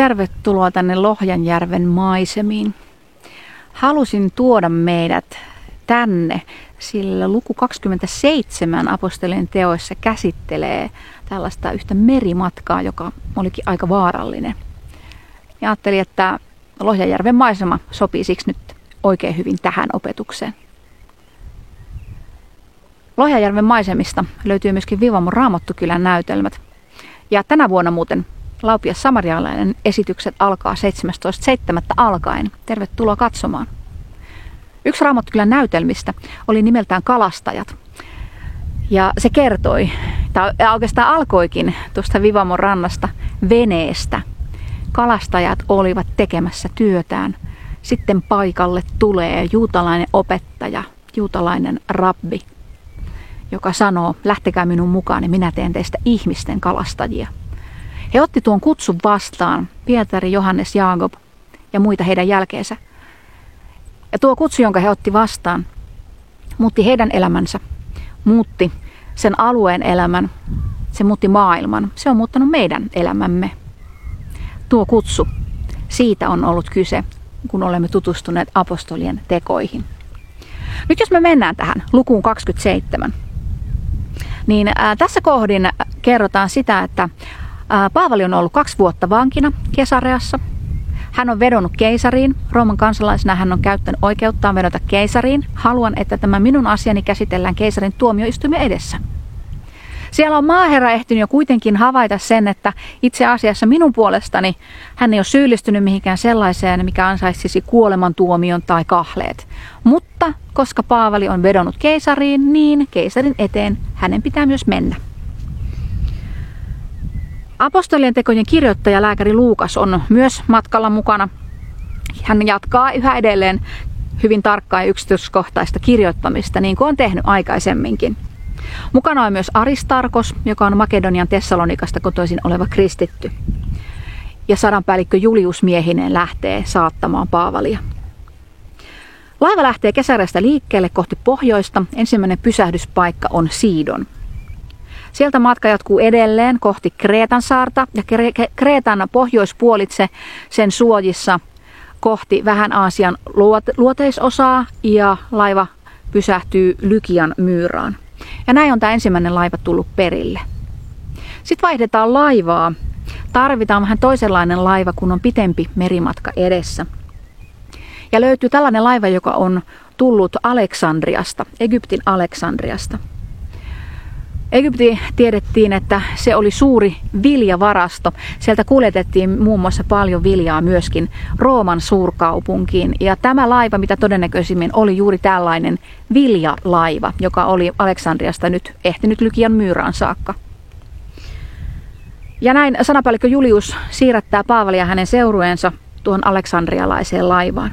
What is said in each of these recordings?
tervetuloa tänne Lohjanjärven maisemiin. Halusin tuoda meidät tänne, sillä luku 27 apostolien teoissa käsittelee tällaista yhtä merimatkaa, joka olikin aika vaarallinen. Ja ajattelin, että Lohjanjärven maisema sopii siksi nyt oikein hyvin tähän opetukseen. Lohjajärven maisemista löytyy myöskin Vivamon Raamattokylän näytelmät. Ja tänä vuonna muuten Laupias Samarialainen esitykset alkaa 17.7. alkaen. Tervetuloa katsomaan. Yksi Raamattokylän näytelmistä oli nimeltään Kalastajat. Ja se kertoi, tai oikeastaan alkoikin tuosta Vivamon rannasta veneestä. Kalastajat olivat tekemässä työtään. Sitten paikalle tulee juutalainen opettaja, juutalainen rabbi, joka sanoo, lähtekää minun mukaan, niin minä teen teistä ihmisten kalastajia. He otti tuon kutsun vastaan, Pietari, Johannes, Jaakob ja muita heidän jälkeensä. Ja tuo kutsu, jonka he otti vastaan, muutti heidän elämänsä, muutti sen alueen elämän, se muutti maailman. Se on muuttanut meidän elämämme. Tuo kutsu, siitä on ollut kyse, kun olemme tutustuneet apostolien tekoihin. Nyt jos me mennään tähän lukuun 27, niin tässä kohdin kerrotaan sitä, että Paavali on ollut kaksi vuotta vankina Kesareassa. Hän on vedonnut keisariin. Rooman kansalaisena hän on käyttänyt oikeuttaan vedota keisariin. Haluan, että tämä minun asiani käsitellään keisarin tuomioistuimen edessä. Siellä on maaherra ehtinyt jo kuitenkin havaita sen, että itse asiassa minun puolestani hän ei ole syyllistynyt mihinkään sellaiseen, mikä ansaitsisi kuolemantuomion tai kahleet. Mutta koska Paavali on vedonnut keisariin, niin keisarin eteen hänen pitää myös mennä. Apostolien tekojen kirjoittaja lääkäri Luukas on myös matkalla mukana. Hän jatkaa yhä edelleen hyvin tarkkaa ja yksityiskohtaista kirjoittamista, niin kuin on tehnyt aikaisemminkin. Mukana on myös Aristarkos, joka on Makedonian Tessalonikasta kotoisin oleva kristitty. Ja sadanpäällikkö Julius miehinen lähtee saattamaan Paavalia. Laiva lähtee kesäreistä liikkeelle kohti pohjoista. Ensimmäinen pysähdyspaikka on Siidon. Sieltä matka jatkuu edelleen kohti Kreetan saarta ja Kreetan pohjoispuolitse sen suojissa kohti vähän Aasian luoteisosaa ja laiva pysähtyy Lykian myyraan. Ja näin on tämä ensimmäinen laiva tullut perille. Sitten vaihdetaan laivaa. Tarvitaan vähän toisenlainen laiva, kun on pitempi merimatka edessä. Ja löytyy tällainen laiva, joka on tullut Aleksandriasta, Egyptin Aleksandriasta. Egypti tiedettiin, että se oli suuri viljavarasto. Sieltä kuljetettiin muun muassa paljon viljaa myöskin Rooman suurkaupunkiin. Ja tämä laiva, mitä todennäköisimmin oli juuri tällainen viljalaiva, joka oli Aleksandriasta nyt ehtinyt Lykian myyrään saakka. Ja näin sanapäällikkö Julius siirrättää Paavalia hänen seurueensa tuohon aleksandrialaiseen laivaan.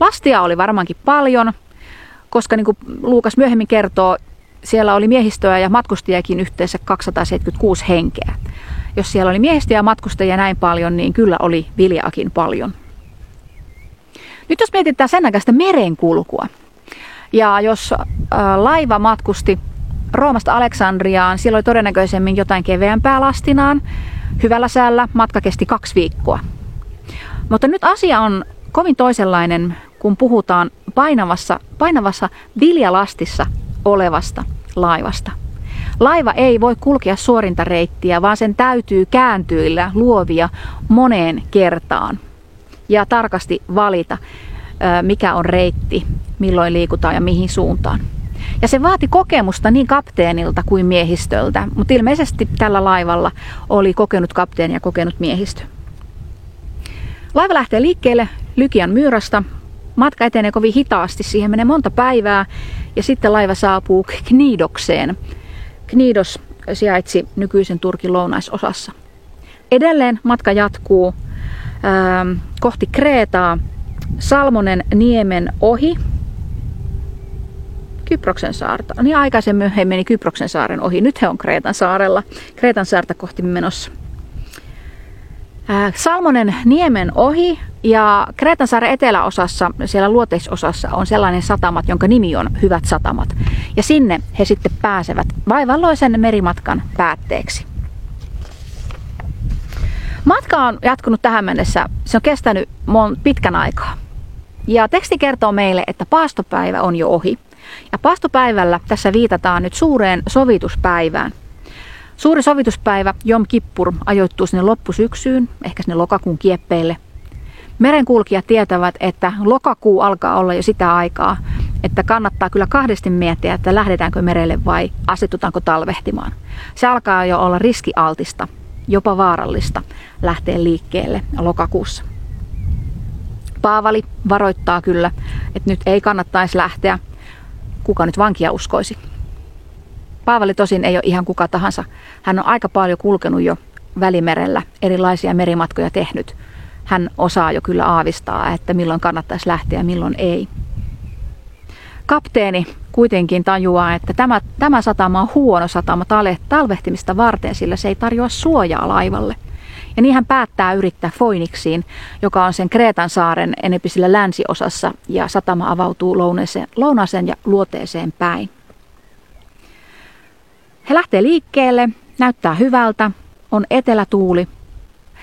Lastia oli varmaankin paljon, koska niin kuin Luukas myöhemmin kertoo, siellä oli miehistöä ja matkustajakin yhteensä 276 henkeä. Jos siellä oli miehistöä ja matkustajia näin paljon, niin kyllä oli viljaakin paljon. Nyt jos mietitään sen aikaista merenkulkua, ja jos laiva matkusti Roomasta Aleksandriaan, siellä oli todennäköisemmin jotain keveämpää lastinaan. Hyvällä säällä matka kesti kaksi viikkoa. Mutta nyt asia on kovin toisenlainen, kun puhutaan painavassa, painavassa viljalastissa olevasta laivasta. Laiva ei voi kulkea suorinta reittiä, vaan sen täytyy kääntyillä luovia moneen kertaan ja tarkasti valita, mikä on reitti, milloin liikutaan ja mihin suuntaan. Ja se vaati kokemusta niin kapteenilta kuin miehistöltä, mutta ilmeisesti tällä laivalla oli kokenut kapteeni ja kokenut miehistö. Laiva lähtee liikkeelle Lykian myyrasta. Matka etenee kovin hitaasti, siihen menee monta päivää ja sitten laiva saapuu Knidokseen. Knidos sijaitsi nykyisen Turkin lounaisosassa. Edelleen matka jatkuu ää, ähm, kohti Kreetaa Salmonen niemen ohi Kyproksen saarta. Niin aikaisemmin he meni Kyproksen saaren ohi. Nyt he on Kreetan saarella. Kreetan saarta kohti menossa. Äh, Salmonen niemen ohi ja Kreetansaaren eteläosassa, siellä luoteisosassa on sellainen satamat, jonka nimi on Hyvät satamat. Ja sinne he sitten pääsevät vaivalloisen merimatkan päätteeksi. Matka on jatkunut tähän mennessä. Se on kestänyt mon pitkän aikaa. Ja teksti kertoo meille, että paastopäivä on jo ohi. Ja paastopäivällä tässä viitataan nyt suureen sovituspäivään. Suuri sovituspäivä Jom Kippur ajoittuu sinne loppusyksyyn, ehkä sinne lokakuun kieppeille. Merenkulkijat tietävät, että lokakuu alkaa olla jo sitä aikaa, että kannattaa kyllä kahdesti miettiä, että lähdetäänkö merelle vai asetutaanko talvehtimaan. Se alkaa jo olla riskialtista, jopa vaarallista lähteä liikkeelle lokakuussa. Paavali varoittaa kyllä, että nyt ei kannattaisi lähteä. Kuka nyt vankia uskoisi? Paavali tosin ei ole ihan kuka tahansa. Hän on aika paljon kulkenut jo Välimerellä, erilaisia merimatkoja tehnyt. Hän osaa jo kyllä aavistaa, että milloin kannattaisi lähteä ja milloin ei. Kapteeni kuitenkin tajuaa, että tämä, tämä satama on huono satama talvehtimista varten, sillä se ei tarjoa suojaa laivalle. Ja niin hän päättää yrittää Foiniksiin, joka on sen Kreetan saaren enempi sillä länsiosassa, ja satama avautuu lounaaseen ja luoteeseen päin. He lähtee liikkeelle, näyttää hyvältä, on etelätuuli.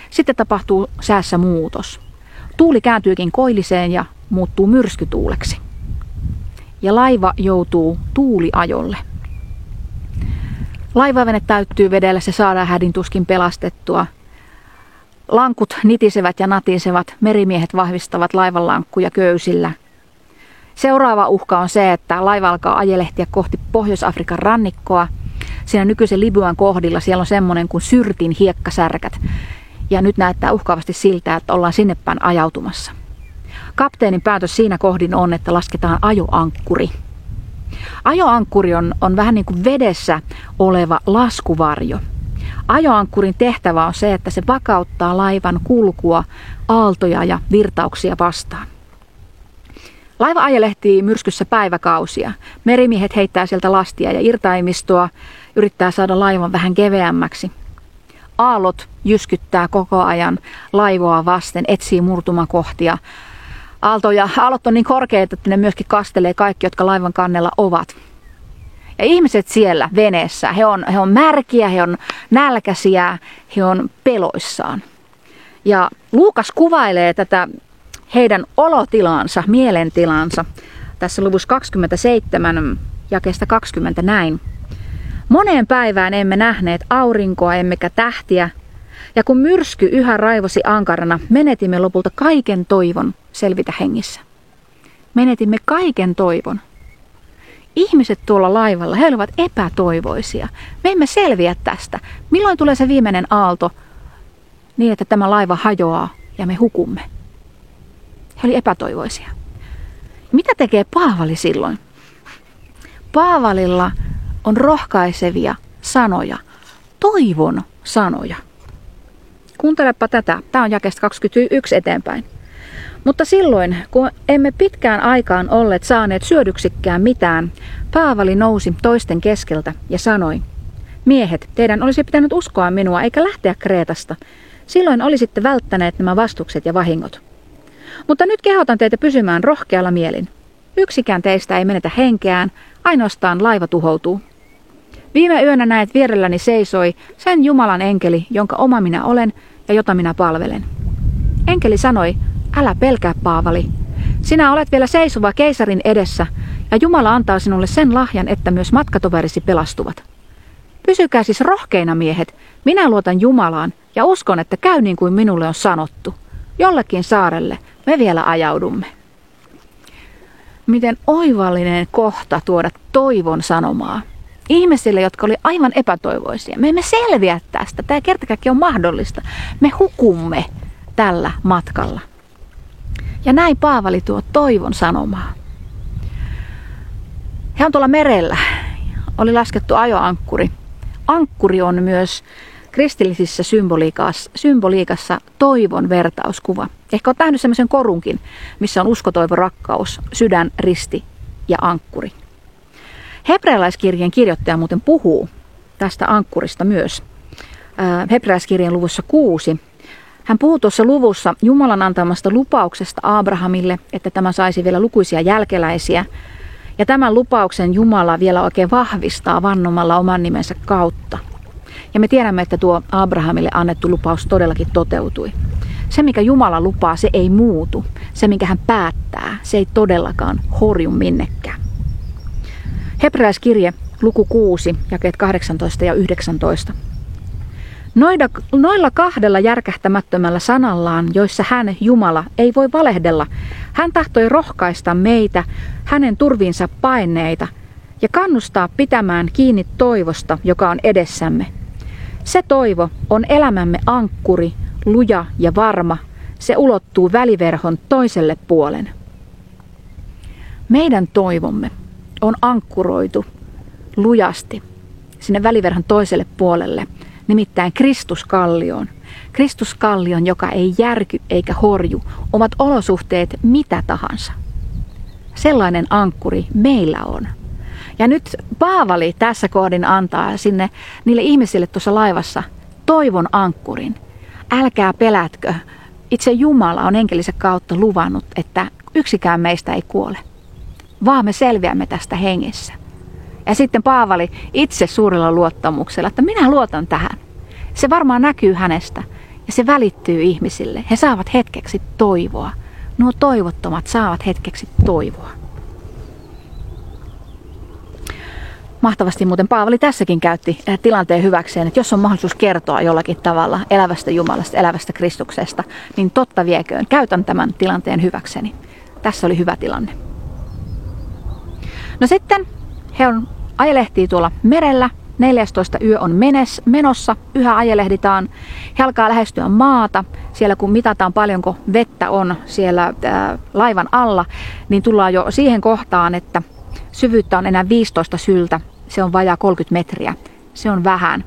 Sitten tapahtuu säässä muutos. Tuuli kääntyykin koilliseen ja muuttuu myrskytuuleksi. Ja laiva joutuu tuuliajolle. Laivavene täyttyy vedellä, se saadaan hädin tuskin pelastettua. Lankut nitisevät ja natisevat, merimiehet vahvistavat laivan lankkuja köysillä. Seuraava uhka on se, että laiva alkaa ajelehtiä kohti Pohjois-Afrikan rannikkoa – siinä nykyisen Libyan kohdilla siellä on semmoinen kuin syrtin hiekkasärkät. Ja nyt näyttää uhkaavasti siltä, että ollaan sinne päin ajautumassa. Kapteenin päätös siinä kohdin on, että lasketaan ajoankkuri. Ajoankkuri on, on vähän niin kuin vedessä oleva laskuvarjo. Ajoankkurin tehtävä on se, että se vakauttaa laivan kulkua, aaltoja ja virtauksia vastaan. Laiva ajelehtii myrskyssä päiväkausia. Merimiehet heittää sieltä lastia ja irtaimistoa, yrittää saada laivan vähän keveämmäksi. Aallot jyskyttää koko ajan laivoa vasten, etsii murtumakohtia. Aaltoja, aallot on niin korkeita, että ne myöskin kastelee kaikki, jotka laivan kannella ovat. Ja ihmiset siellä veneessä, he on, he on märkiä, he on nälkäisiä, he on peloissaan. Ja Luukas kuvailee tätä heidän olotilansa, mielentilansa tässä luvussa 27 jakeesta 20 näin. Moneen päivään emme nähneet aurinkoa emmekä tähtiä, ja kun myrsky yhä raivosi ankarana, menetimme lopulta kaiken toivon selvitä hengissä. Menetimme kaiken toivon. Ihmiset tuolla laivalla, he olivat epätoivoisia. Me emme selviä tästä. Milloin tulee se viimeinen aalto niin, että tämä laiva hajoaa ja me hukumme? He olivat epätoivoisia. Mitä tekee Paavali silloin? Paavalilla on rohkaisevia sanoja, toivon sanoja. Kuuntelepa tätä. Tämä on jakesta 21 eteenpäin. Mutta silloin, kun emme pitkään aikaan olleet saaneet syödyksikään mitään, Paavali nousi toisten keskeltä ja sanoi, Miehet, teidän olisi pitänyt uskoa minua eikä lähteä Kreetasta. Silloin olisitte välttäneet nämä vastukset ja vahingot. Mutta nyt kehotan teitä pysymään rohkealla mielin. Yksikään teistä ei menetä henkeään, ainoastaan laiva tuhoutuu. Viime yönä näet vierelläni seisoi sen Jumalan enkeli, jonka oma minä olen ja jota minä palvelen. Enkeli sanoi, älä pelkää Paavali. Sinä olet vielä seisova keisarin edessä, ja Jumala antaa sinulle sen lahjan, että myös matkatoverisi pelastuvat. Pysykää siis rohkeina miehet, minä luotan Jumalaan ja uskon, että käy niin kuin minulle on sanottu. Jollekin saarelle me vielä ajaudumme. Miten oivallinen kohta tuoda toivon sanomaa ihmisille, jotka oli aivan epätoivoisia. Me emme selviä tästä. Tämä kertakaikki on mahdollista. Me hukumme tällä matkalla. Ja näin Paavali tuo toivon sanomaa. He on tuolla merellä. Oli laskettu ajoankkuri. Ankkuri on myös kristillisissä symboliikassa, symboliikassa toivon vertauskuva. Ehkä olet nähnyt semmoisen korunkin, missä on usko, toivo, rakkaus, sydän, risti ja ankkuri. Hebrealaiskirjeen kirjoittaja muuten puhuu tästä ankkurista myös. Hebrealaiskirjeen luvussa kuusi. Hän puhuu tuossa luvussa Jumalan antamasta lupauksesta Abrahamille, että tämä saisi vielä lukuisia jälkeläisiä. Ja tämän lupauksen Jumala vielä oikein vahvistaa vannomalla oman nimensä kautta. Ja me tiedämme, että tuo Abrahamille annettu lupaus todellakin toteutui. Se, mikä Jumala lupaa, se ei muutu. Se, minkä hän päättää, se ei todellakaan horju minnekään. Hebrealaiskirje, luku 6, jakeet 18 ja 19. Noida, noilla kahdella järkähtämättömällä sanallaan, joissa hän, Jumala, ei voi valehdella, hän tahtoi rohkaista meitä, hänen turviinsa paineita, ja kannustaa pitämään kiinni toivosta, joka on edessämme. Se toivo on elämämme ankkuri, luja ja varma. Se ulottuu väliverhon toiselle puolen. Meidän toivomme on ankkuroitu lujasti sinne väliverhon toiselle puolelle, nimittäin Kristuskallioon. Kristuskallion, joka ei järky eikä horju, ovat olosuhteet mitä tahansa. Sellainen ankkuri meillä on. Ja nyt Paavali tässä kohdin antaa sinne niille ihmisille tuossa laivassa toivon ankkurin. Älkää pelätkö. Itse Jumala on enkelisen kautta luvannut, että yksikään meistä ei kuole, vaan me selviämme tästä hengessä. Ja sitten Paavali itse suurella luottamuksella, että minä luotan tähän. Se varmaan näkyy hänestä ja se välittyy ihmisille. He saavat hetkeksi toivoa. Nuo toivottomat saavat hetkeksi toivoa. Mahtavasti muuten Paavali tässäkin käytti eh, tilanteen hyväkseen, että jos on mahdollisuus kertoa jollakin tavalla elävästä Jumalasta, elävästä Kristuksesta, niin totta vieköön, käytän tämän tilanteen hyväkseni. Tässä oli hyvä tilanne. No sitten he on ajelehtii tuolla merellä, 14 yö on menes, menossa, yhä ajelehditaan. He alkaa lähestyä maata. Siellä kun mitataan paljonko vettä on siellä ää, laivan alla, niin tullaan jo siihen kohtaan, että syvyyttä on enää 15 syltä se on vajaa 30 metriä. Se on vähän.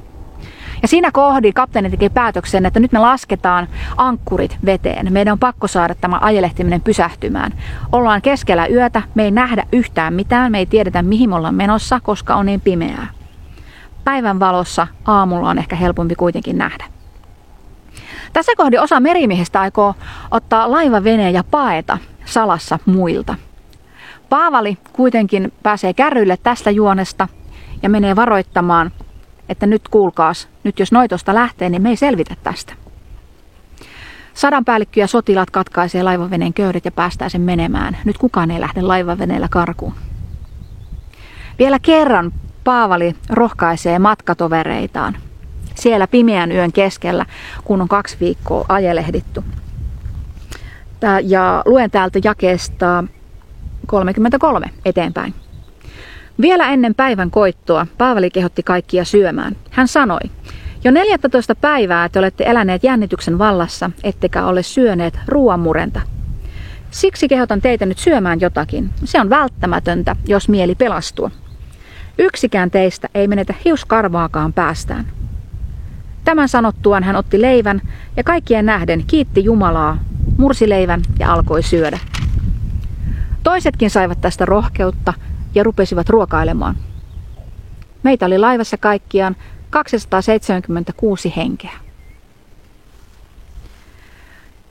Ja siinä kohdin kapteeni teki päätöksen, että nyt me lasketaan ankkurit veteen. Meidän on pakko saada tämä ajelehtiminen pysähtymään. Ollaan keskellä yötä, me ei nähdä yhtään mitään, me ei tiedetä mihin me ollaan menossa, koska on niin pimeää. Päivän valossa aamulla on ehkä helpompi kuitenkin nähdä. Tässä kohdin osa merimiehistä aikoo ottaa laivaveneen ja paeta salassa muilta. Paavali kuitenkin pääsee kärryille tästä juonesta ja menee varoittamaan, että nyt kuulkaas, nyt jos noitosta lähtee, niin me ei selvitä tästä. Sadan päällikkö ja sotilaat katkaisee laivaveneen köydet ja päästää sen menemään. Nyt kukaan ei lähde laivaveneellä karkuun. Vielä kerran Paavali rohkaisee matkatovereitaan siellä pimeän yön keskellä, kun on kaksi viikkoa ajelehdittu. Ja luen täältä jakeesta 33 eteenpäin. Vielä ennen päivän koittoa Paavali kehotti kaikkia syömään. Hän sanoi, jo 14 päivää te olette eläneet jännityksen vallassa, ettekä ole syöneet ruoanmurenta. Siksi kehotan teitä nyt syömään jotakin. Se on välttämätöntä, jos mieli pelastuu. Yksikään teistä ei menetä hiuskarvaakaan päästään. Tämän sanottuaan hän otti leivän ja kaikkien nähden kiitti Jumalaa, mursi leivän ja alkoi syödä. Toisetkin saivat tästä rohkeutta ja rupesivat ruokailemaan. Meitä oli laivassa kaikkiaan 276 henkeä.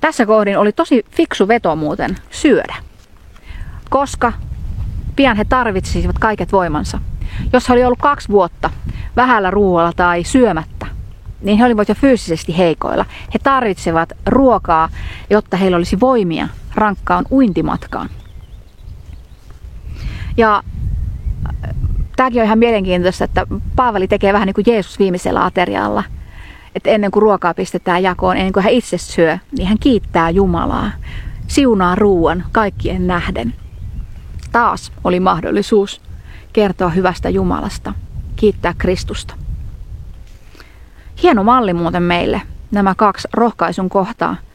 Tässä kohdin oli tosi fiksu veto muuten syödä, koska pian he tarvitsisivat kaiket voimansa. Jos he oli ollut kaksi vuotta vähällä ruoalla tai syömättä, niin he olivat jo fyysisesti heikoilla. He tarvitsevat ruokaa, jotta heillä olisi voimia rankkaan uintimatkaan. Ja äh, tämäkin on ihan mielenkiintoista, että Paavali tekee vähän niin kuin Jeesus viimeisellä aterialla. Että ennen kuin ruokaa pistetään jakoon, ennen kuin hän itse syö, niin hän kiittää Jumalaa. Siunaa ruuan kaikkien nähden. Taas oli mahdollisuus kertoa hyvästä Jumalasta, kiittää Kristusta. Hieno malli muuten meille, nämä kaksi rohkaisun kohtaa –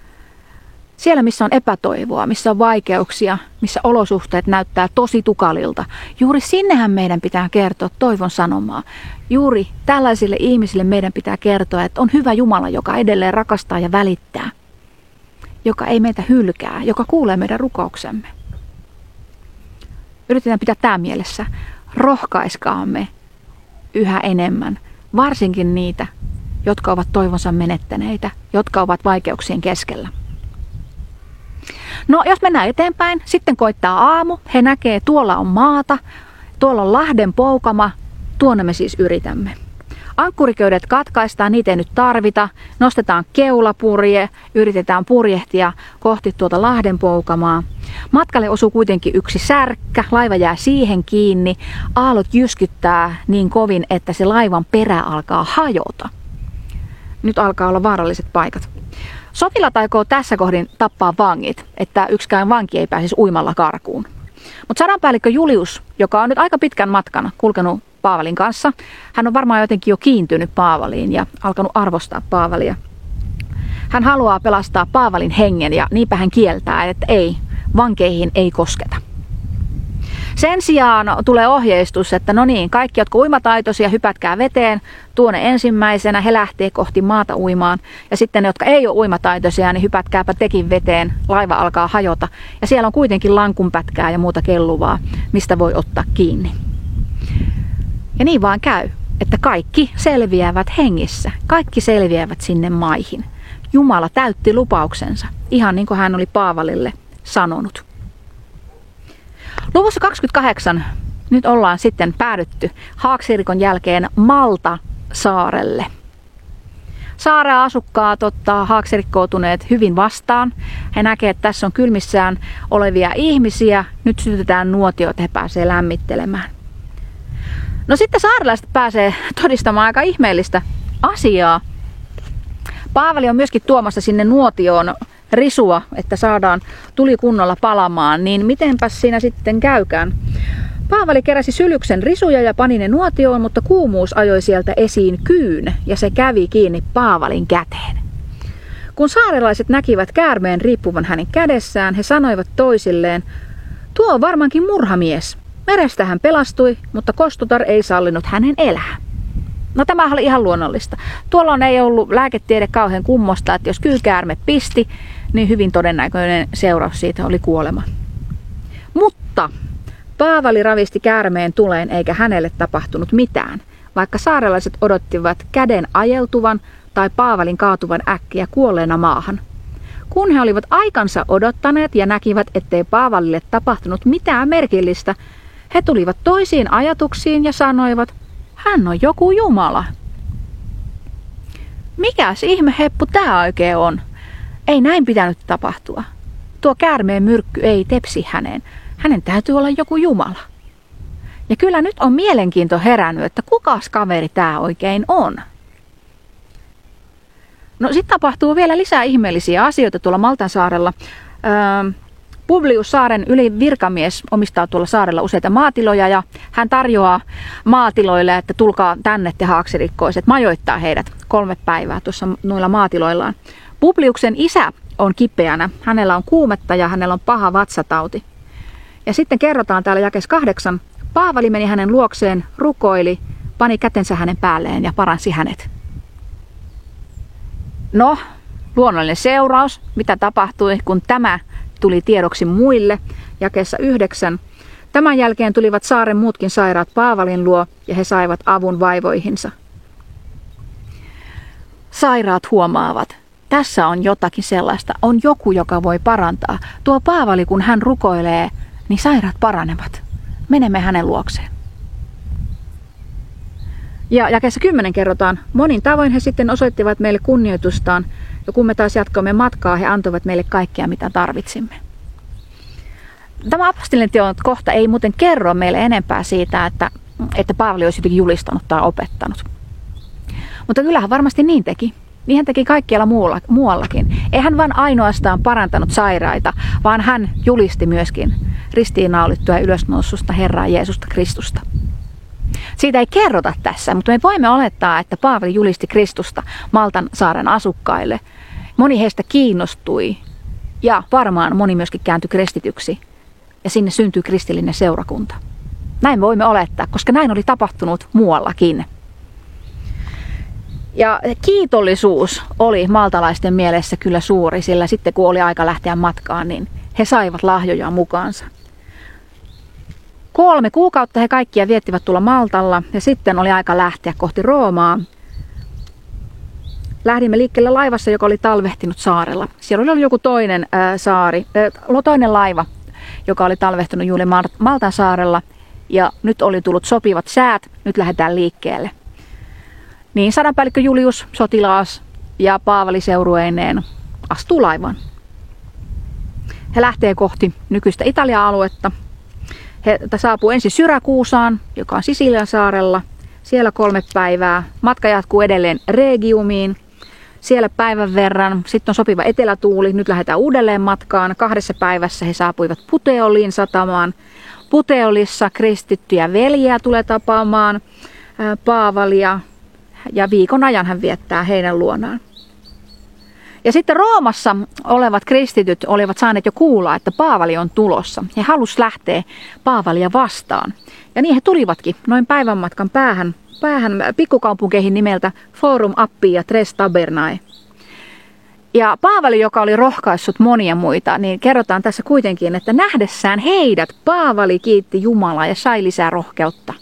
siellä, missä on epätoivoa, missä on vaikeuksia, missä olosuhteet näyttää tosi tukalilta, juuri sinnehän meidän pitää kertoa toivon sanomaa. Juuri tällaisille ihmisille meidän pitää kertoa, että on hyvä Jumala, joka edelleen rakastaa ja välittää, joka ei meitä hylkää, joka kuulee meidän rukouksemme. Yritetään pitää tämä mielessä. Rohkaiskaamme yhä enemmän, varsinkin niitä, jotka ovat toivonsa menettäneitä, jotka ovat vaikeuksien keskellä. No jos mennään eteenpäin, sitten koittaa aamu, he näkee tuolla on maata, tuolla on Lahden poukama, tuonne me siis yritämme. Ankkuriköydet katkaistaan, niitä ei nyt tarvita. Nostetaan keulapurje, yritetään purjehtia kohti tuota Lahden poukamaa. Matkalle osuu kuitenkin yksi särkkä, laiva jää siihen kiinni. Aallot jyskyttää niin kovin, että se laivan perä alkaa hajota. Nyt alkaa olla vaaralliset paikat. Sotilat aikoo tässä kohdin tappaa vangit, että yksikään vanki ei pääsisi uimalla karkuun. Mutta sadanpäällikkö Julius, joka on nyt aika pitkän matkan kulkenut Paavalin kanssa, hän on varmaan jotenkin jo kiintynyt Paavaliin ja alkanut arvostaa Paavalia. Hän haluaa pelastaa Paavalin hengen ja niinpä hän kieltää, että ei, vankeihin ei kosketa. Sen sijaan tulee ohjeistus, että no niin, kaikki, jotka uimataitoisia, hypätkää veteen. Tuonne ensimmäisenä, he lähtee kohti maata uimaan. Ja sitten ne, jotka ei ole uimataitoisia, niin hypätkääpä tekin veteen. Laiva alkaa hajota. Ja siellä on kuitenkin lankunpätkää ja muuta kelluvaa, mistä voi ottaa kiinni. Ja niin vaan käy, että kaikki selviävät hengissä. Kaikki selviävät sinne maihin. Jumala täytti lupauksensa, ihan niin kuin hän oli Paavalille sanonut. Luvussa 28 nyt ollaan sitten päädytty Haaksirikon jälkeen Malta saarelle. Saaren asukkaat ottaa haaksirikkoutuneet hyvin vastaan. He näkevät, että tässä on kylmissään olevia ihmisiä. Nyt sytytetään nuotio, että he pääsevät lämmittelemään. No sitten saarelaiset pääsee todistamaan aika ihmeellistä asiaa. Paavali on myöskin tuomassa sinne nuotioon risua, että saadaan tuli kunnolla palamaan, niin mitenpäs siinä sitten käykään? Paavali keräsi sylyksen risuja ja pani ne nuotioon, mutta kuumuus ajoi sieltä esiin kyyn ja se kävi kiinni Paavalin käteen. Kun saarelaiset näkivät käärmeen riippuvan hänen kädessään, he sanoivat toisilleen, tuo on varmaankin murhamies. Merestä hän pelastui, mutta kostutar ei sallinut hänen elää. No tämä oli ihan luonnollista. Tuolloin ei ollut lääketiede kauhean kummosta, että jos kyykäärme pisti, niin hyvin todennäköinen seuraus siitä oli kuolema. Mutta Paavali ravisti käärmeen tuleen eikä hänelle tapahtunut mitään, vaikka saarelaiset odottivat käden ajeltuvan tai Paavalin kaatuvan äkkiä kuolleena maahan. Kun he olivat aikansa odottaneet ja näkivät, ettei Paavalille tapahtunut mitään merkillistä, he tulivat toisiin ajatuksiin ja sanoivat, hän on joku Jumala. Mikäs ihme heppu tämä oikein on? Ei näin pitänyt tapahtua. Tuo käärmeen myrkky ei tepsi häneen. Hänen täytyy olla joku Jumala. Ja kyllä nyt on mielenkiinto herännyt, että kukas kaveri tämä oikein on. No sitten tapahtuu vielä lisää ihmeellisiä asioita tuolla Maltan saarella. Öö, Publius Saaren yli virkamies omistaa tuolla saarella useita maatiloja ja hän tarjoaa maatiloille, että tulkaa tänne te haaksirikkoiset, majoittaa heidät kolme päivää tuossa noilla maatiloillaan. Publiuksen isä on kipeänä, hänellä on kuumetta ja hänellä on paha vatsatauti. Ja sitten kerrotaan täällä jakes kahdeksan, Paavali meni hänen luokseen, rukoili, pani kätensä hänen päälleen ja paransi hänet. No, luonnollinen seuraus, mitä tapahtui, kun tämä tuli tiedoksi muille, jakeessa yhdeksän. Tämän jälkeen tulivat saaren muutkin sairaat Paavalin luo ja he saivat avun vaivoihinsa. Sairaat huomaavat, tässä on jotakin sellaista, on joku, joka voi parantaa. Tuo Paavali, kun hän rukoilee, niin sairaat paranevat. Menemme hänen luokseen. Ja jakeessa kymmenen kerrotaan, monin tavoin he sitten osoittivat meille kunnioitustaan, ja kun me taas jatkoimme matkaa, he antoivat meille kaikkea, mitä tarvitsimme. Tämä apostolinen kohta ei muuten kerro meille enempää siitä, että, että Paavali olisi jotenkin julistanut tai opettanut. Mutta kyllähän varmasti niin teki. Niin hän teki kaikkialla muualla, muuallakin. Ei hän vain ainoastaan parantanut sairaita, vaan hän julisti myöskin ristiinnaulittua ja ylösnoususta Herraa Jeesusta Kristusta. Siitä ei kerrota tässä, mutta me voimme olettaa, että Paavali julisti Kristusta Maltan saaren asukkaille. Moni heistä kiinnostui ja varmaan moni myöskin kääntyi kristityksi ja sinne syntyi kristillinen seurakunta. Näin voimme olettaa, koska näin oli tapahtunut muuallakin. Ja kiitollisuus oli maltalaisten mielessä kyllä suuri, sillä sitten kun oli aika lähteä matkaan, niin he saivat lahjoja mukaansa. Kolme kuukautta he kaikkia viettivät tulla Maltalla ja sitten oli aika lähteä kohti Roomaa. Lähdimme liikkeelle laivassa, joka oli talvehtinut saarella. Siellä oli joku toinen ää, saari, ää, toinen laiva, joka oli talvehtunut juuri Maltan saarella. Ja nyt oli tullut sopivat säät, nyt lähdetään liikkeelle. Niin sadanpäällikkö Julius, sotilaas ja Paavali seurueineen astuu laivaan. He lähtee kohti nykyistä Italia-aluetta. He saapuu ensin Syrakuusaan, joka on Sisilian saarella. Siellä kolme päivää. Matka jatkuu edelleen Regiumiin. Siellä päivän verran. Sitten on sopiva etelätuuli. Nyt lähdetään uudelleen matkaan. Kahdessa päivässä he saapuivat Puteoliin satamaan. Puteolissa kristittyjä veljiä tulee tapaamaan Paavalia ja viikon ajan hän viettää heidän luonaan. Ja sitten Roomassa olevat kristityt olivat saaneet jo kuulla, että Paavali on tulossa. He halusivat lähteä Paavalia vastaan. Ja niin he tulivatkin noin päivän matkan päähän, päähän pikkukaupunkeihin nimeltä Forum Appi ja Tres Tabernae. Ja Paavali, joka oli rohkaissut monia muita, niin kerrotaan tässä kuitenkin, että nähdessään heidät Paavali kiitti Jumalaa ja sai lisää rohkeutta.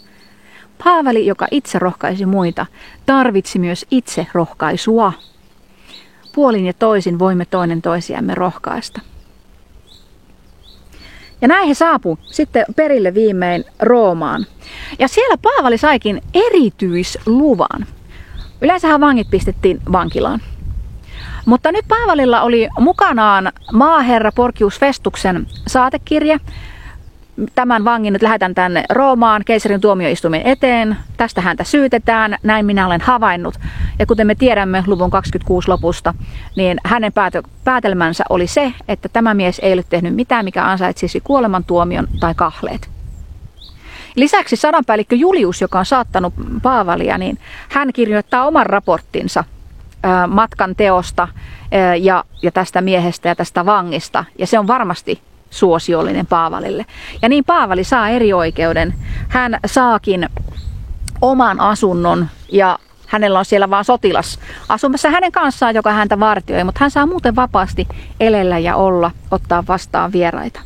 Paavali, joka itse rohkaisi muita, tarvitsi myös itse rohkaisua. Puolin ja toisin voimme toinen toisiamme rohkaista. Ja näin he saapu sitten perille viimein Roomaan. Ja siellä Paavali saikin erityisluvan. Yleensähän vangit pistettiin vankilaan. Mutta nyt Paavalilla oli mukanaan maaherra Porkius Festuksen saatekirja, tämän vangin nyt lähetän tänne Roomaan keisarin tuomioistuimen eteen. Tästä häntä syytetään, näin minä olen havainnut. Ja kuten me tiedämme luvun 26 lopusta, niin hänen päätelmänsä oli se, että tämä mies ei ole tehnyt mitään, mikä ansaitsisi kuolemantuomion tai kahleet. Lisäksi sadanpäällikkö Julius, joka on saattanut Paavalia, niin hän kirjoittaa oman raporttinsa matkan teosta ja, ja tästä miehestä ja tästä vangista. Ja se on varmasti suosiollinen Paavalille. Ja niin Paavali saa eri oikeuden. Hän saakin oman asunnon ja hänellä on siellä vain sotilas asumassa hänen kanssaan, joka häntä vartioi, mutta hän saa muuten vapaasti elellä ja olla, ottaa vastaan vieraita.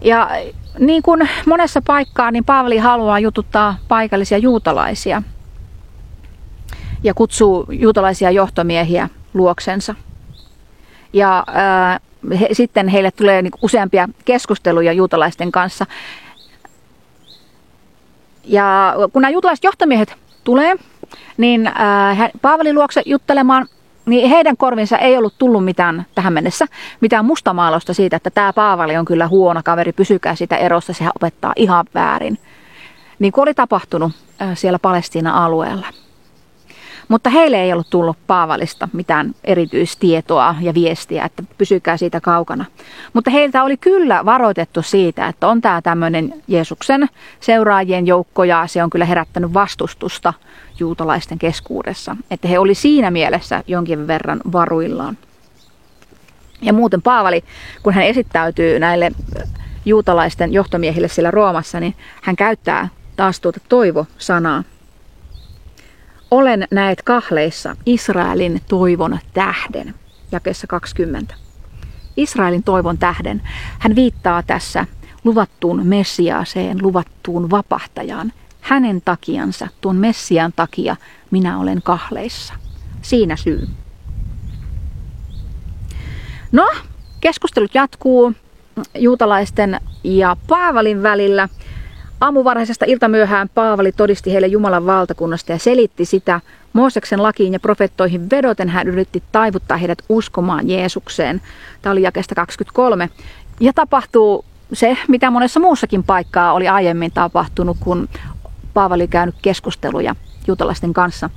Ja niin kuin monessa paikkaa, niin Paavali haluaa jututtaa paikallisia juutalaisia ja kutsuu juutalaisia johtomiehiä luoksensa. Ja he, sitten heille tulee niin useampia keskusteluja juutalaisten kanssa. Ja kun nämä juutalaiset johtomiehet tulee, niin ää, Paavalin luokse juttelemaan, niin heidän korvinsa ei ollut tullut mitään tähän mennessä, mitään mustamaalausta siitä, että tämä Paavali on kyllä huono kaveri, pysykää sitä erosta, sehän opettaa ihan väärin. Niin kuin oli tapahtunut siellä Palestiina-alueella. Mutta heille ei ollut tullut Paavalista mitään erityistietoa ja viestiä, että pysykää siitä kaukana. Mutta heiltä oli kyllä varoitettu siitä, että on tämä tämmöinen Jeesuksen seuraajien joukko ja se on kyllä herättänyt vastustusta juutalaisten keskuudessa. Että he oli siinä mielessä jonkin verran varuillaan. Ja muuten Paavali, kun hän esittäytyy näille juutalaisten johtomiehille siellä Roomassa, niin hän käyttää taas tuota toivo-sanaa. Olen näet kahleissa Israelin toivon tähden, jakessa 20. Israelin toivon tähden. Hän viittaa tässä luvattuun Messiaaseen, luvattuun vapahtajaan. Hänen takiansa, tuon Messian takia, minä olen kahleissa. Siinä syy. No, keskustelut jatkuu juutalaisten ja Paavalin välillä – Aamuvarhaisesta iltamyöhään Paavali todisti heille Jumalan valtakunnasta ja selitti sitä Mooseksen lakiin ja profettoihin vedoten hän yritti taivuttaa heidät uskomaan Jeesukseen. Tämä oli jakesta 23. Ja tapahtuu se, mitä monessa muussakin paikkaa oli aiemmin tapahtunut, kun Paavali käynyt keskusteluja juutalaisten kanssa.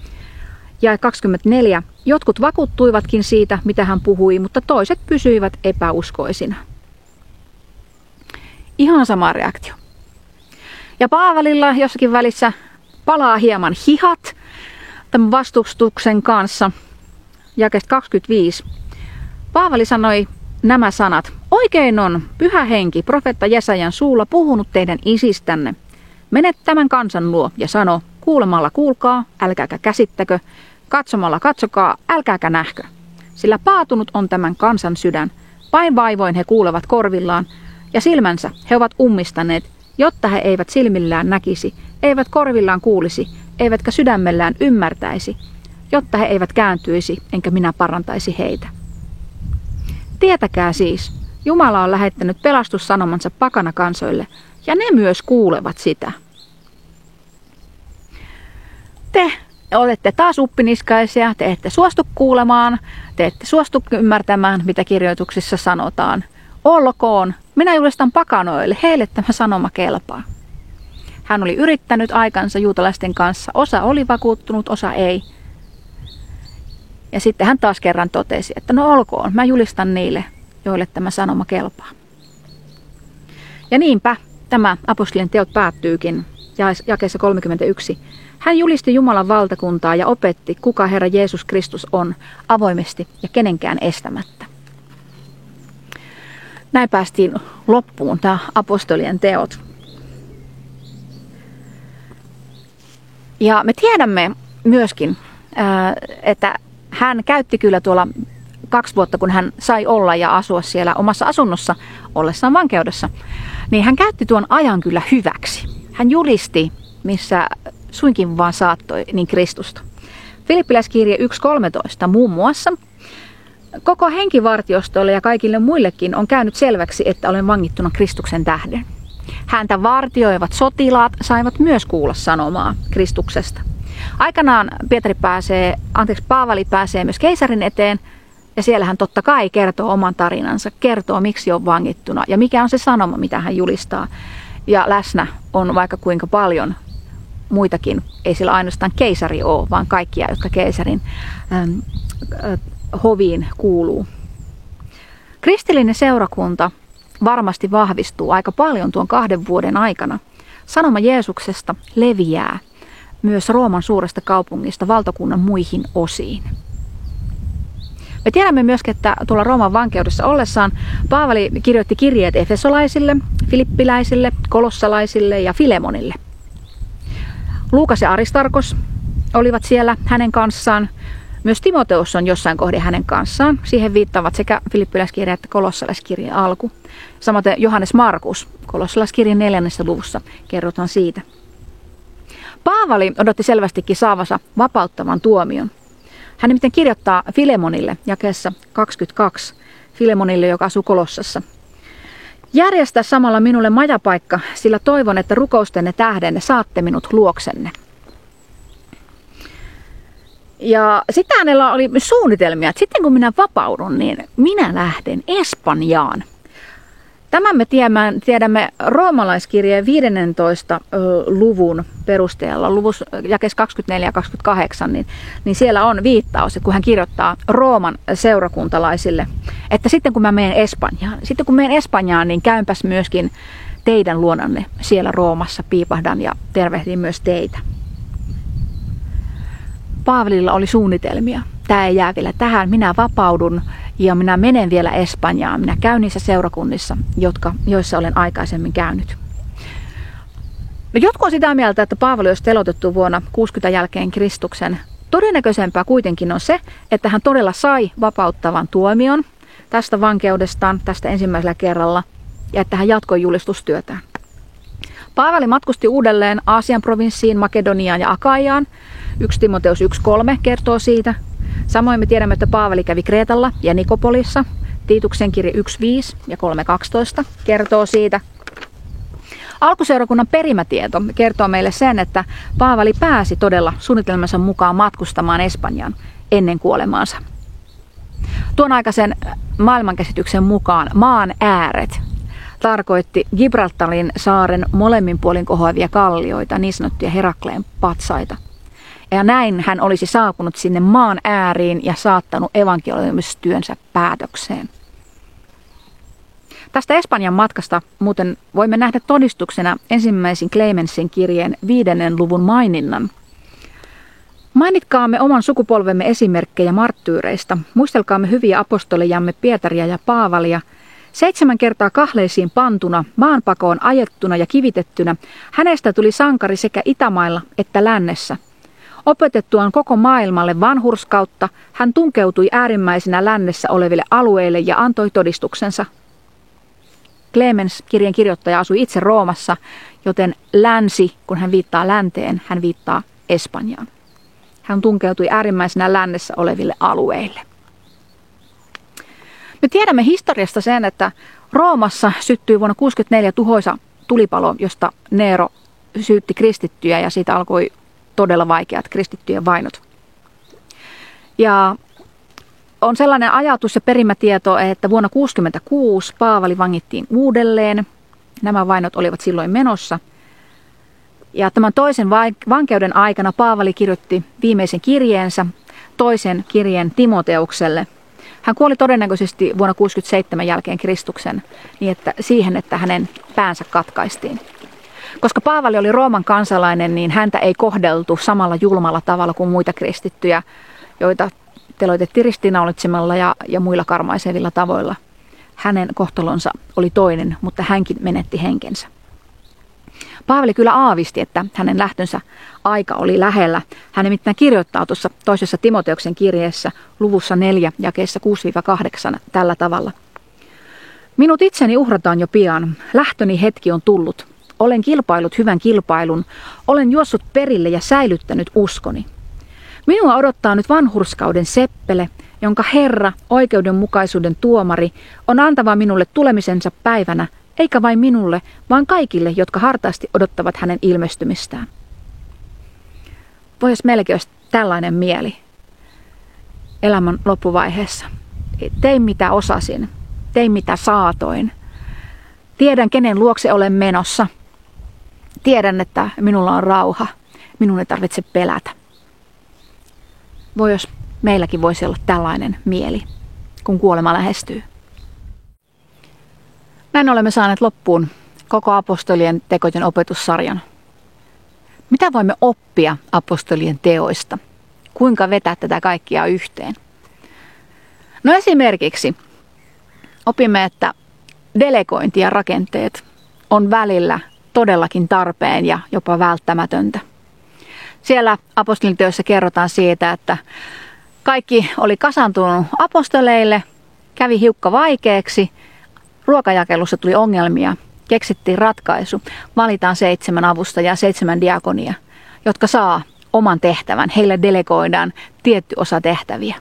Ja 24. Jotkut vakuuttuivatkin siitä, mitä hän puhui, mutta toiset pysyivät epäuskoisina. Ihan sama reaktio. Ja Paavalilla jossakin välissä palaa hieman hihat tämän vastustuksen kanssa. Jakesta 25. Paavali sanoi nämä sanat. Oikein on pyhä henki profetta Jesajan suulla puhunut teidän isistänne. Menet tämän kansan luo ja sano, kuulemalla kuulkaa, älkääkä käsittäkö, katsomalla katsokaa, älkääkä nähkö. Sillä paatunut on tämän kansan sydän. Vain vaivoin he kuulevat korvillaan, ja silmänsä he ovat ummistaneet, jotta he eivät silmillään näkisi, eivät korvillaan kuulisi, eivätkä sydämellään ymmärtäisi, jotta he eivät kääntyisi, enkä minä parantaisi heitä. Tietäkää siis, Jumala on lähettänyt pelastussanomansa pakana kansoille, ja ne myös kuulevat sitä. te olette taas uppiniskaisia, te ette suostu kuulemaan, te ette suostu ymmärtämään, mitä kirjoituksissa sanotaan. Olkoon, minä julistan pakanoille, heille tämä sanoma kelpaa. Hän oli yrittänyt aikansa juutalaisten kanssa, osa oli vakuuttunut, osa ei. Ja sitten hän taas kerran totesi, että no olkoon, mä julistan niille, joille tämä sanoma kelpaa. Ja niinpä tämä apostolien teot päättyykin jakeessa 31. Hän julisti Jumalan valtakuntaa ja opetti, kuka Herra Jeesus Kristus on, avoimesti ja kenenkään estämättä. Näin päästiin loppuun tämä apostolien teot. Ja me tiedämme myöskin, että hän käytti kyllä tuolla kaksi vuotta, kun hän sai olla ja asua siellä omassa asunnossa ollessaan vankeudessa, niin hän käytti tuon ajan kyllä hyväksi. Hän julisti, missä suinkin vaan saattoi, niin Kristusta. Filippiläiskirje 1.13 muun muassa. Koko henkivartiostolle ja kaikille muillekin on käynyt selväksi, että olen vangittuna Kristuksen tähden. Häntä vartioivat sotilaat saivat myös kuulla sanomaa Kristuksesta. Aikanaan Pietari pääsee, anteeksi, Paavali pääsee myös keisarin eteen ja siellä hän totta kai kertoo oman tarinansa, kertoo miksi on vangittuna ja mikä on se sanoma, mitä hän julistaa. Ja läsnä on vaikka kuinka paljon muitakin, ei sillä ainoastaan keisari ole, vaan kaikkia, jotka keisarin äm, äh, hoviin kuuluu. Kristillinen seurakunta varmasti vahvistuu aika paljon tuon kahden vuoden aikana. Sanoma Jeesuksesta leviää myös Rooman suuresta kaupungista valtakunnan muihin osiin. Me tiedämme myöskin, että tuolla Rooman vankeudessa ollessaan Paavali kirjoitti kirjeet efesolaisille, filippiläisille, kolossalaisille ja Filemonille. Luukas ja Aristarkos olivat siellä hänen kanssaan. Myös Timoteus on jossain kohdin hänen kanssaan. Siihen viittaavat sekä Filippiläiskirja että kolossalaiskirjan alku. Samoin Johannes Markus, kolossalaiskirjan neljännessä luvussa kerrotaan siitä. Paavali odotti selvästikin saavansa vapauttavan tuomion. Hän nimittäin kirjoittaa Filemonille jakeessa 22, Filemonille, joka asuu Kolossassa. Järjestä samalla minulle majapaikka, sillä toivon, että rukoustenne tähdenne saatte minut luoksenne. Ja sitten hänellä oli suunnitelmia, että sitten kun minä vapaudun, niin minä lähden Espanjaan – Tämän me tiedämme, tiedämme roomalaiskirjeen 15 luvun perusteella, luvus jakes 24 ja 28, niin, niin siellä on viittaus, kun hän kirjoittaa Rooman seurakuntalaisille, että sitten kun mä menen Espanjaan, sitten kun menen Espanjaan, niin käynpäs myöskin teidän luonanne siellä Roomassa, piipahdan ja tervehdin myös teitä. Paavalilla oli suunnitelmia. Tämä ei jää vielä tähän. Minä vapaudun ja minä menen vielä Espanjaan. Minä käyn niissä seurakunnissa, jotka, joissa olen aikaisemmin käynyt. No, jotkut on sitä mieltä, että Paavali olisi telotettu vuonna 60 jälkeen Kristuksen. Todennäköisempää kuitenkin on se, että hän todella sai vapauttavan tuomion tästä vankeudestaan tästä ensimmäisellä kerralla ja että hän jatkoi julistustyötään. Paavali matkusti uudelleen Aasian provinssiin, Makedoniaan ja Akaiaan. 1 Timoteus 1.3 kertoo siitä. Samoin me tiedämme, että Paavali kävi Kreetalla ja Nikopolissa. Tiituksen kirja 1.5 ja 3.12 kertoo siitä. Alkuseurakunnan perimätieto kertoo meille sen, että Paavali pääsi todella suunnitelmansa mukaan matkustamaan Espanjaan ennen kuolemaansa. Tuon aikaisen maailmankäsityksen mukaan maan ääret tarkoitti Gibraltarin saaren molemmin puolin kohoavia kallioita, niin sanottuja Herakleen patsaita. Ja näin hän olisi saapunut sinne maan ääriin ja saattanut evankeliumistyönsä päätökseen. Tästä Espanjan matkasta muuten voimme nähdä todistuksena ensimmäisen Clemensin kirjeen viidennen luvun maininnan. Mainitkaamme oman sukupolvemme esimerkkejä marttyyreistä. Muistelkaamme hyviä apostolijamme Pietaria ja Paavalia. Seitsemän kertaa kahleisiin pantuna, maanpakoon ajettuna ja kivitettynä, hänestä tuli sankari sekä Itämailla että lännessä – Opetettuaan koko maailmalle vanhurskautta, hän tunkeutui äärimmäisenä lännessä oleville alueille ja antoi todistuksensa. Clemens, kirjan kirjoittaja, asui itse Roomassa, joten länsi, kun hän viittaa länteen, hän viittaa Espanjaan. Hän tunkeutui äärimmäisenä lännessä oleville alueille. Me tiedämme historiasta sen, että Roomassa syttyi vuonna 64 tuhoisa tulipalo, josta Neero syytti kristittyjä ja siitä alkoi todella vaikeat kristittyjen vainot. Ja on sellainen ajatus ja perimätieto, että vuonna 1966 Paavali vangittiin uudelleen. Nämä vainot olivat silloin menossa. Ja tämän toisen vankeuden aikana Paavali kirjoitti viimeisen kirjeensä, toisen kirjeen Timoteukselle. Hän kuoli todennäköisesti vuonna 67 jälkeen Kristuksen niin että siihen, että hänen päänsä katkaistiin. Koska Paavali oli Rooman kansalainen, niin häntä ei kohdeltu samalla julmalla tavalla kuin muita kristittyjä, joita teloitettiin ristiinnaulitsemalla ja, ja muilla karmaisevilla tavoilla. Hänen kohtalonsa oli toinen, mutta hänkin menetti henkensä. Paavali kyllä aavisti, että hänen lähtönsä aika oli lähellä. Hän nimittäin kirjoittaa tuossa toisessa Timoteoksen kirjeessä luvussa 4 jakeessa 6-8 tällä tavalla. Minut itseni uhrataan jo pian. Lähtöni hetki on tullut. Olen kilpailut hyvän kilpailun. Olen juossut perille ja säilyttänyt uskoni. Minua odottaa nyt vanhurskauden seppele, jonka Herra, oikeudenmukaisuuden tuomari, on antava minulle tulemisensa päivänä, eikä vain minulle, vaan kaikille, jotka hartaasti odottavat hänen ilmestymistään. Vois melkein tällainen mieli elämän loppuvaiheessa. Tein mitä osasin, tein mitä saatoin. Tiedän, kenen luokse olen menossa. Tiedän, että minulla on rauha. Minun ei tarvitse pelätä voi jos meilläkin voisi olla tällainen mieli, kun kuolema lähestyy. Näin olemme saaneet loppuun koko apostolien tekojen opetussarjan. Mitä voimme oppia apostolien teoista? Kuinka vetää tätä kaikkia yhteen? No esimerkiksi opimme, että delegointi ja rakenteet on välillä todellakin tarpeen ja jopa välttämätöntä. Siellä apostolityössä kerrotaan siitä, että kaikki oli kasantunut apostoleille, kävi hiukka vaikeaksi, ruokajakelussa tuli ongelmia, keksittiin ratkaisu, valitaan seitsemän avustajaa, seitsemän diakonia, jotka saa oman tehtävän, heille delegoidaan tietty osa tehtäviä.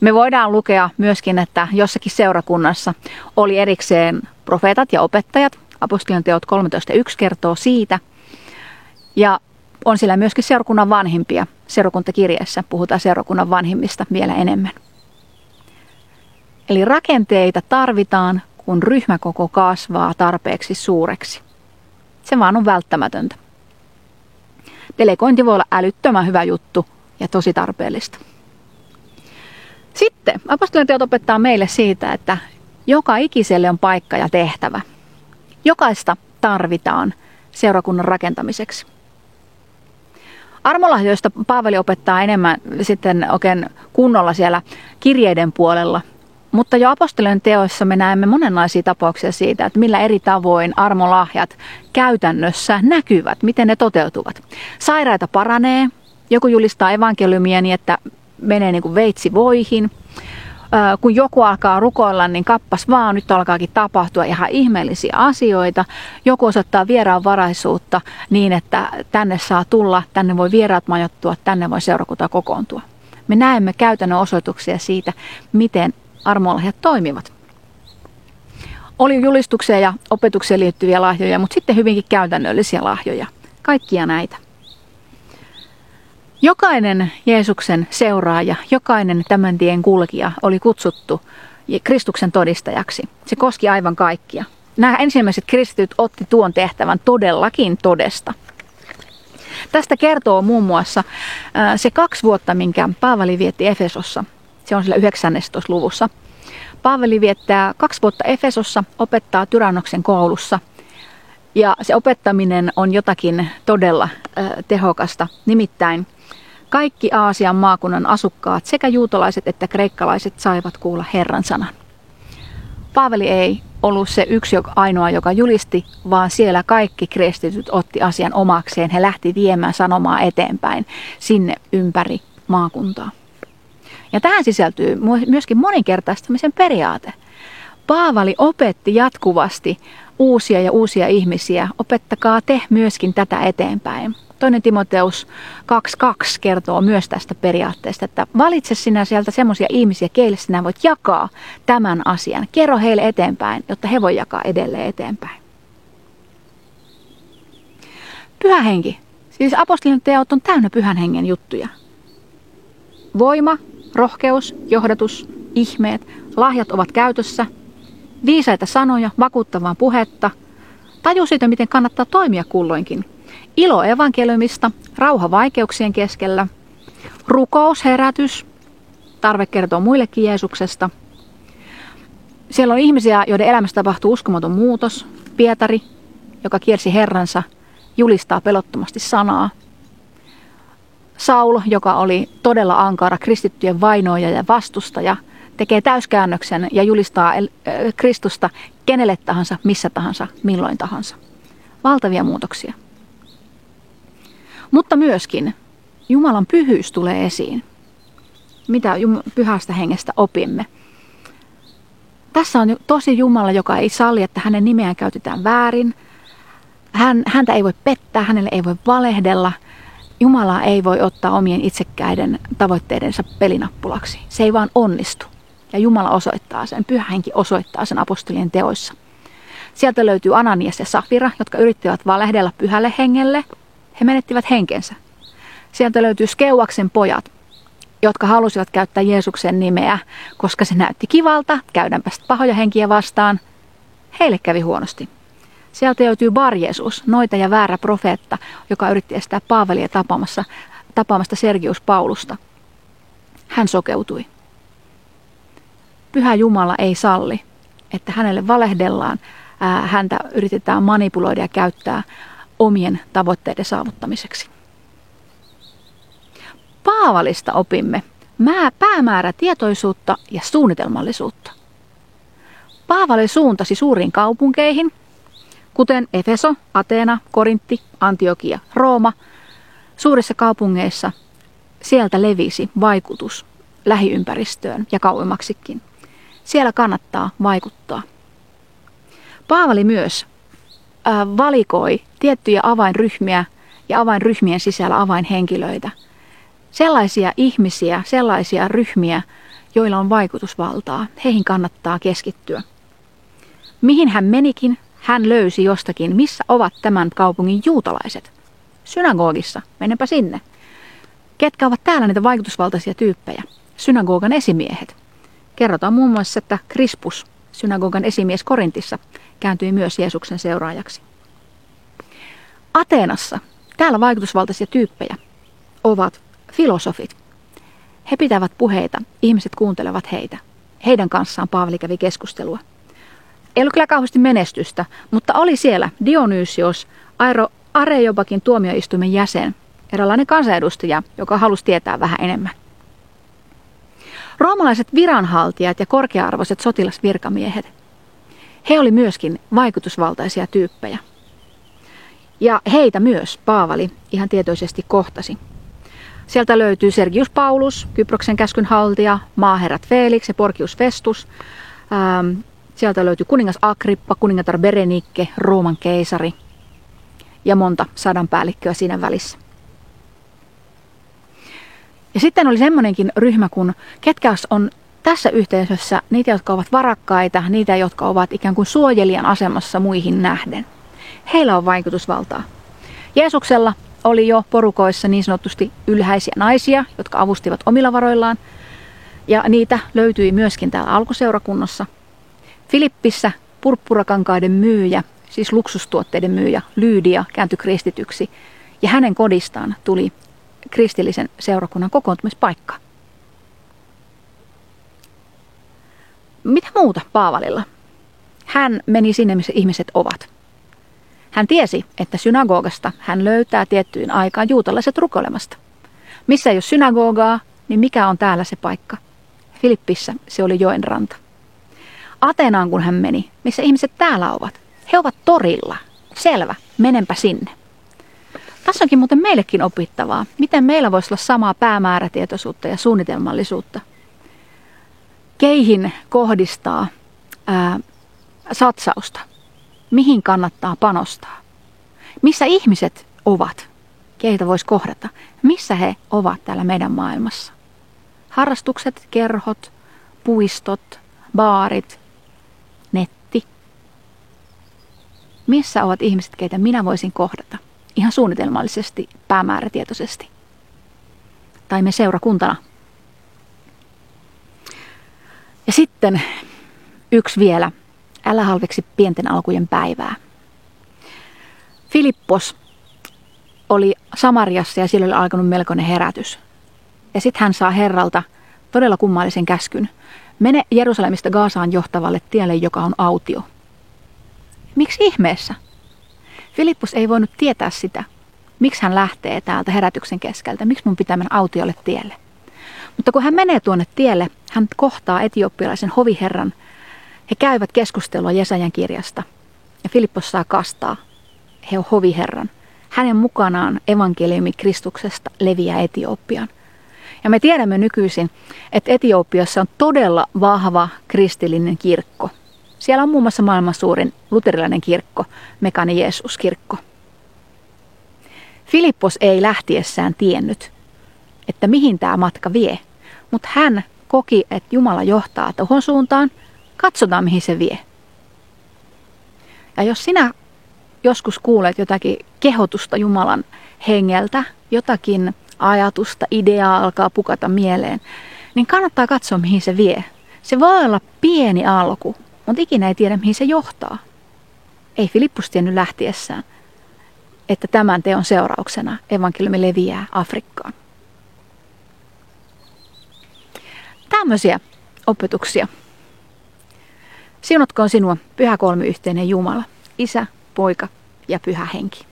Me voidaan lukea myöskin, että jossakin seurakunnassa oli erikseen profeetat ja opettajat. Apostolien teot 13.1 kertoo siitä – ja on siellä myöskin seurakunnan vanhimpia. Seurakuntakirjeessä puhutaan seurakunnan vanhimmista vielä enemmän. Eli rakenteita tarvitaan, kun ryhmäkoko kasvaa tarpeeksi suureksi. Se vaan on välttämätöntä. Delegointi voi olla älyttömän hyvä juttu ja tosi tarpeellista. Sitten apostolien teot opettaa meille siitä, että joka ikiselle on paikka ja tehtävä. Jokaista tarvitaan seurakunnan rakentamiseksi. Armolahjoista Paavali opettaa enemmän sitten oikein kunnolla siellä kirjeiden puolella. Mutta jo apostolien teoissa me näemme monenlaisia tapauksia siitä, että millä eri tavoin armolahjat käytännössä näkyvät, miten ne toteutuvat. Sairaita paranee, joku julistaa evankeliumia niin, että menee niin kuin veitsi voihin – kun joku alkaa rukoilla, niin kappas vaan, nyt alkaakin tapahtua ihan ihmeellisiä asioita. Joku osoittaa vieraanvaraisuutta niin, että tänne saa tulla, tänne voi vieraat majoittua, tänne voi seurakunta kokoontua. Me näemme käytännön osoituksia siitä, miten armolahjat toimivat. Oli julistuksia ja opetukseen liittyviä lahjoja, mutta sitten hyvinkin käytännöllisiä lahjoja. Kaikkia näitä. Jokainen Jeesuksen seuraaja, jokainen tämän tien kulkija oli kutsuttu Kristuksen todistajaksi. Se koski aivan kaikkia. Nämä ensimmäiset kristityt otti tuon tehtävän todellakin todesta. Tästä kertoo muun muassa se kaksi vuotta, minkä Paavali vietti Efesossa. Se on sillä 19. luvussa. Paavali viettää kaksi vuotta Efesossa, opettaa Tyrannoksen koulussa. Ja se opettaminen on jotakin todella tehokasta. Nimittäin kaikki Aasian maakunnan asukkaat, sekä juutalaiset että kreikkalaiset, saivat kuulla Herran sanan. Paaveli ei ollut se yksi ainoa, joka julisti, vaan siellä kaikki kristityt otti asian omakseen. He lähti viemään sanomaa eteenpäin sinne ympäri maakuntaa. Ja tähän sisältyy myöskin moninkertaistamisen periaate. Paavali opetti jatkuvasti uusia ja uusia ihmisiä. Opettakaa te myöskin tätä eteenpäin. Toinen Timoteus 2.2 kertoo myös tästä periaatteesta, että valitse sinä sieltä semmoisia ihmisiä, keille sinä voit jakaa tämän asian. Kerro heille eteenpäin, jotta he voi jakaa edelleen eteenpäin. Pyhä henki, Siis apostolien teot on täynnä pyhän hengen juttuja. Voima, rohkeus, johdatus, ihmeet, lahjat ovat käytössä, viisaita sanoja, vakuuttavaa puhetta, taju siitä, miten kannattaa toimia kulloinkin, ilo evankeliumista, rauha vaikeuksien keskellä, rukous, herätys, tarve kertoa muillekin Jeesuksesta. Siellä on ihmisiä, joiden elämässä tapahtuu uskomaton muutos. Pietari, joka kiersi Herransa, julistaa pelottomasti sanaa. Saul, joka oli todella ankara kristittyjen vainoija ja vastustaja, tekee täyskäännöksen ja julistaa Kristusta kenelle tahansa, missä tahansa, milloin tahansa. Valtavia muutoksia. Mutta myöskin Jumalan pyhyys tulee esiin. Mitä pyhästä hengestä opimme? Tässä on tosi Jumala, joka ei salli, että hänen nimeään käytetään väärin. Hän, häntä ei voi pettää, hänelle ei voi valehdella. Jumala ei voi ottaa omien itsekkäiden tavoitteidensa pelinappulaksi. Se ei vaan onnistu. Ja Jumala osoittaa sen, pyhä henki osoittaa sen apostolien teoissa. Sieltä löytyy Ananias ja Safira, jotka yrittivät valehdella pyhälle hengelle. He menettivät henkensä. Sieltä löytyy Skeuvaksen pojat, jotka halusivat käyttää Jeesuksen nimeä, koska se näytti kivalta, käydäänpä pahoja henkiä vastaan. Heille kävi huonosti. Sieltä löytyy Bar Jesus, noita ja väärä profeetta, joka yritti estää Paavelia tapaamassa, tapaamasta Sergius Paulusta. Hän sokeutui. Pyhä Jumala ei salli, että hänelle valehdellaan, häntä yritetään manipuloida ja käyttää omien tavoitteiden saavuttamiseksi. Paavalista opimme päämäärä tietoisuutta ja suunnitelmallisuutta. Paavali suuntasi suuriin kaupunkeihin, kuten Efeso, Ateena, Korintti, Antiokia, Rooma. Suurissa kaupungeissa sieltä levisi vaikutus lähiympäristöön ja kauemmaksikin. Siellä kannattaa vaikuttaa. Paavali myös äh, valikoi tiettyjä avainryhmiä ja avainryhmien sisällä avainhenkilöitä – sellaisia ihmisiä, sellaisia ryhmiä, joilla on vaikutusvaltaa. Heihin kannattaa keskittyä. Mihin hän menikin, hän löysi jostakin, missä ovat tämän kaupungin juutalaiset. Synagogissa, menepä sinne. Ketkä ovat täällä niitä vaikutusvaltaisia tyyppejä? Synagogan esimiehet. Kerrotaan muun muassa, että Krispus, synagogan esimies Korintissa, kääntyi myös Jeesuksen seuraajaksi. Ateenassa, täällä vaikutusvaltaisia tyyppejä ovat filosofit. He pitävät puheita, ihmiset kuuntelevat heitä. Heidän kanssaan Paavali kävi keskustelua. Ei ollut kyllä kauheasti menestystä, mutta oli siellä Dionysios, Aero Areobakin tuomioistuimen jäsen, eräänlainen kansanedustaja, joka halusi tietää vähän enemmän. Roomalaiset viranhaltijat ja korkea-arvoiset sotilasvirkamiehet, he oli myöskin vaikutusvaltaisia tyyppejä. Ja heitä myös Paavali ihan tietoisesti kohtasi. Sieltä löytyy Sergius Paulus, Kyproksen käskyn haltija, maaherrat Felix ja Porcius Festus. Ähm, sieltä löytyy kuningas Agrippa, kuningatar Berenikke, Rooman keisari ja monta sadan päällikköä siinä välissä. Ja sitten oli semmoinenkin ryhmä, kun ketkä on tässä yhteisössä niitä, jotka ovat varakkaita, niitä, jotka ovat ikään kuin suojelijan asemassa muihin nähden. Heillä on vaikutusvaltaa. Jeesuksella oli jo porukoissa niin sanotusti ylhäisiä naisia, jotka avustivat omilla varoillaan. Ja niitä löytyi myöskin täällä alkuseurakunnassa. Filippissä purppurakankaiden myyjä, siis luksustuotteiden myyjä, Lyydia kääntyi kristityksi. Ja hänen kodistaan tuli kristillisen seurakunnan kokoontumispaikka. Mitä muuta Paavalilla? Hän meni sinne, missä ihmiset ovat. Hän tiesi, että synagogasta hän löytää tiettyyn aikaan juutalaiset rukoilemasta. Missä ei ole synagogaa, niin mikä on täällä se paikka? Filippissä se oli joen ranta. Ateenaan kun hän meni, missä ihmiset täällä ovat. He ovat torilla. Selvä, menenpä sinne. Tässä onkin muuten meillekin opittavaa. Miten meillä voisi olla samaa päämäärätietoisuutta ja suunnitelmallisuutta? Keihin kohdistaa ää, satsausta? mihin kannattaa panostaa. Missä ihmiset ovat, keitä voisi kohdata, missä he ovat täällä meidän maailmassa. Harrastukset, kerhot, puistot, baarit, netti. Missä ovat ihmiset, keitä minä voisin kohdata? ihan suunnitelmallisesti, päämäärätietoisesti. Tai me seurakuntana. Ja sitten yksi vielä. Älä halveksi pienten alkujen päivää. Filippos oli Samariassa ja siellä oli alkanut melkoinen herätys. Ja sitten hän saa Herralta todella kummallisen käskyn. Mene Jerusalemista Gaasaan johtavalle tielle, joka on autio. Miksi ihmeessä? Filippus ei voinut tietää sitä. Miksi hän lähtee täältä herätyksen keskeltä? Miksi mun pitää mennä autiolle tielle? Mutta kun hän menee tuonne tielle, hän kohtaa etioppilaisen hoviherran. He käyvät keskustelua Jesajan kirjasta. Ja Filippos saa kastaa. He on hoviherran. Hänen mukanaan evankeliumi Kristuksesta leviää Etiopiaan. Ja me tiedämme nykyisin, että Etiopiassa on todella vahva kristillinen kirkko. Siellä on muun muassa maailman suurin luterilainen kirkko, Mekani Jeesus-kirkko. Filippos ei lähtiessään tiennyt, että mihin tämä matka vie, mutta hän koki, että Jumala johtaa tuohon suuntaan, katsotaan mihin se vie. Ja jos sinä joskus kuulet jotakin kehotusta Jumalan hengeltä, jotakin ajatusta, ideaa alkaa pukata mieleen, niin kannattaa katsoa, mihin se vie. Se voi olla pieni alku, mutta ikinä ei tiedä, mihin se johtaa. Ei Filippus tiennyt lähtiessään, että tämän teon seurauksena evankeliumi leviää Afrikkaan. Tämmöisiä opetuksia. Siunatkoon sinua pyhä kolmiyhteinen Jumala, Isä, Poika ja Pyhä Henki.